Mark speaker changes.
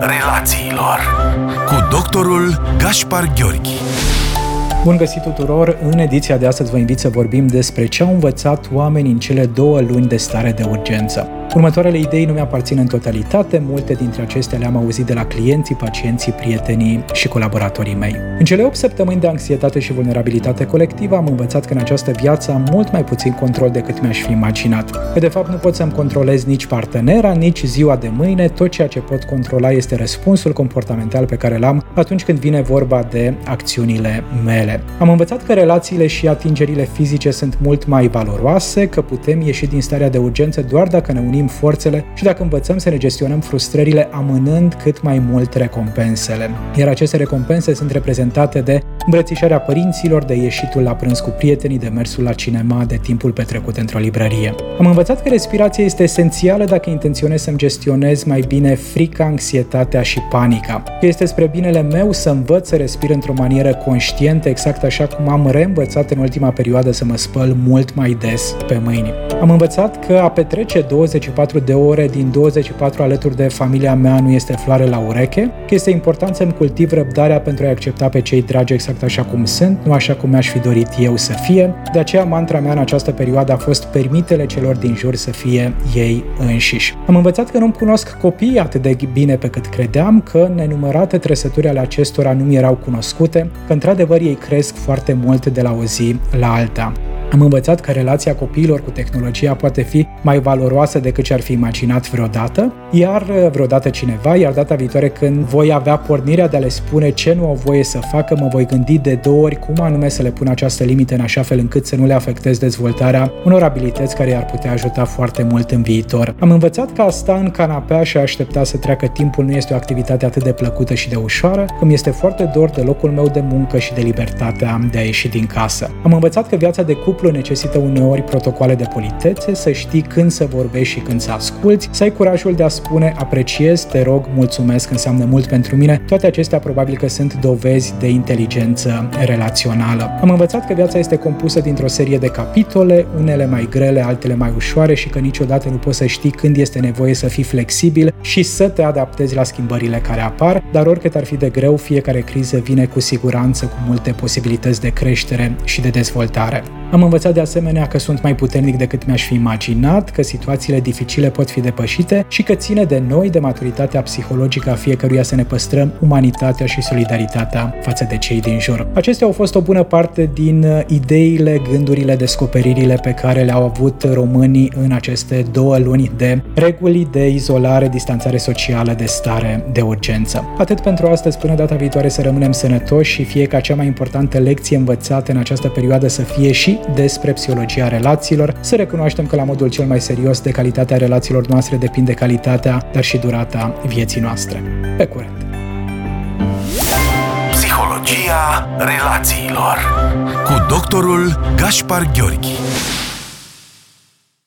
Speaker 1: relațiilor cu doctorul Gaspar Gheorghi.
Speaker 2: Bun găsit tuturor! În ediția de astăzi vă invit să vorbim despre ce au învățat oamenii în cele două luni de stare de urgență. Următoarele idei nu mi-aparțin în totalitate, multe dintre acestea le-am auzit de la clienții, pacienții, prietenii și colaboratorii mei. În cele 8 săptămâni de anxietate și vulnerabilitate colectivă am învățat că în această viață am mult mai puțin control decât mi-aș fi imaginat. Că de fapt nu pot să-mi controlez nici partenera, nici ziua de mâine, tot ceea ce pot controla este răspunsul comportamental pe care l-am atunci când vine vorba de acțiunile mele. Am învățat că relațiile și atingerile fizice sunt mult mai valoroase, că putem ieși din starea de urgență doar dacă ne unim forțele și dacă învățăm să ne gestionăm frustrările amânând cât mai mult recompensele. Iar aceste recompense sunt reprezentate de îmbrățișarea părinților, de ieșitul la prânz cu prietenii, de mersul la cinema, de timpul petrecut într-o librărie. Am învățat că respirația este esențială dacă intenționez să-mi gestionez mai bine frica, anxietatea și panica. Că este spre binele meu să învăț să respir într-o manieră conștientă, exact așa cum am reînvățat în ultima perioadă să mă spăl mult mai des pe mâini. Am învățat că a petrece 24 de ore din 24 alături de familia mea nu este floare la ureche, că este important să-mi cultiv răbdarea pentru a accepta pe cei dragi exact așa cum sunt, nu așa cum mi-aș fi dorit eu să fie. De aceea mantra mea în această perioadă a fost permitele celor din jur să fie ei înșiși. Am învățat că nu-mi cunosc copiii atât de bine pe cât credeam, că nenumărate trăsături ale acestora nu mi erau cunoscute, că într-adevăr ei cresc foarte mult de la o zi la alta. Am învățat că relația copiilor cu tehnologia poate fi mai valoroasă decât ce ar fi imaginat vreodată, iar uh, vreodată cineva, iar data viitoare când voi avea pornirea de a le spune ce nu au voie să facă, mă voi gândi de două ori cum anume să le pun această limită în așa fel încât să nu le afectez dezvoltarea unor abilități care i-ar putea ajuta foarte mult în viitor. Am învățat că a sta în canapea și a aștepta să treacă timpul nu este o activitate atât de plăcută și de ușoară, cum este foarte dor de locul meu de muncă și de libertatea de a ieși din casă. Am învățat că viața de cuplu necesită uneori protocoale de politețe, să știi când să vorbești și când să asculți, să ai curajul de a spune apreciez, te rog, mulțumesc, înseamnă mult pentru mine. Toate acestea probabil că sunt dovezi de inteligență relațională. Am învățat că viața este compusă dintr-o serie de capitole, unele mai grele, altele mai ușoare și că niciodată nu poți să știi când este nevoie să fii flexibil și să te adaptezi la schimbările care apar, dar oricât ar fi de greu, fiecare criză vine cu siguranță cu multe posibilități de creștere și de dezvoltare. Am învățat de asemenea că sunt mai puternic decât mi-aș fi imaginat, că situațiile dificile pot fi depășite și că ține de noi, de maturitatea psihologică a fiecăruia să ne păstrăm umanitatea și solidaritatea față de cei din jur. Acestea au fost o bună parte din uh, ideile, gândurile, descoperirile pe care le-au avut românii în aceste două luni de reguli de izolare, distanțare socială, de stare de urgență. Atât pentru astăzi, până data viitoare să rămânem sănătoși și fie ca cea mai importantă lecție învățată în această perioadă să fie și despre psihologia relațiilor, să recunoaștem că la modul cel mai serios de calitatea relațiilor noastre depinde calitatea, dar și durata vieții noastre. Pe curând!
Speaker 1: Psihologia relațiilor cu doctorul Gaspar Gheorghi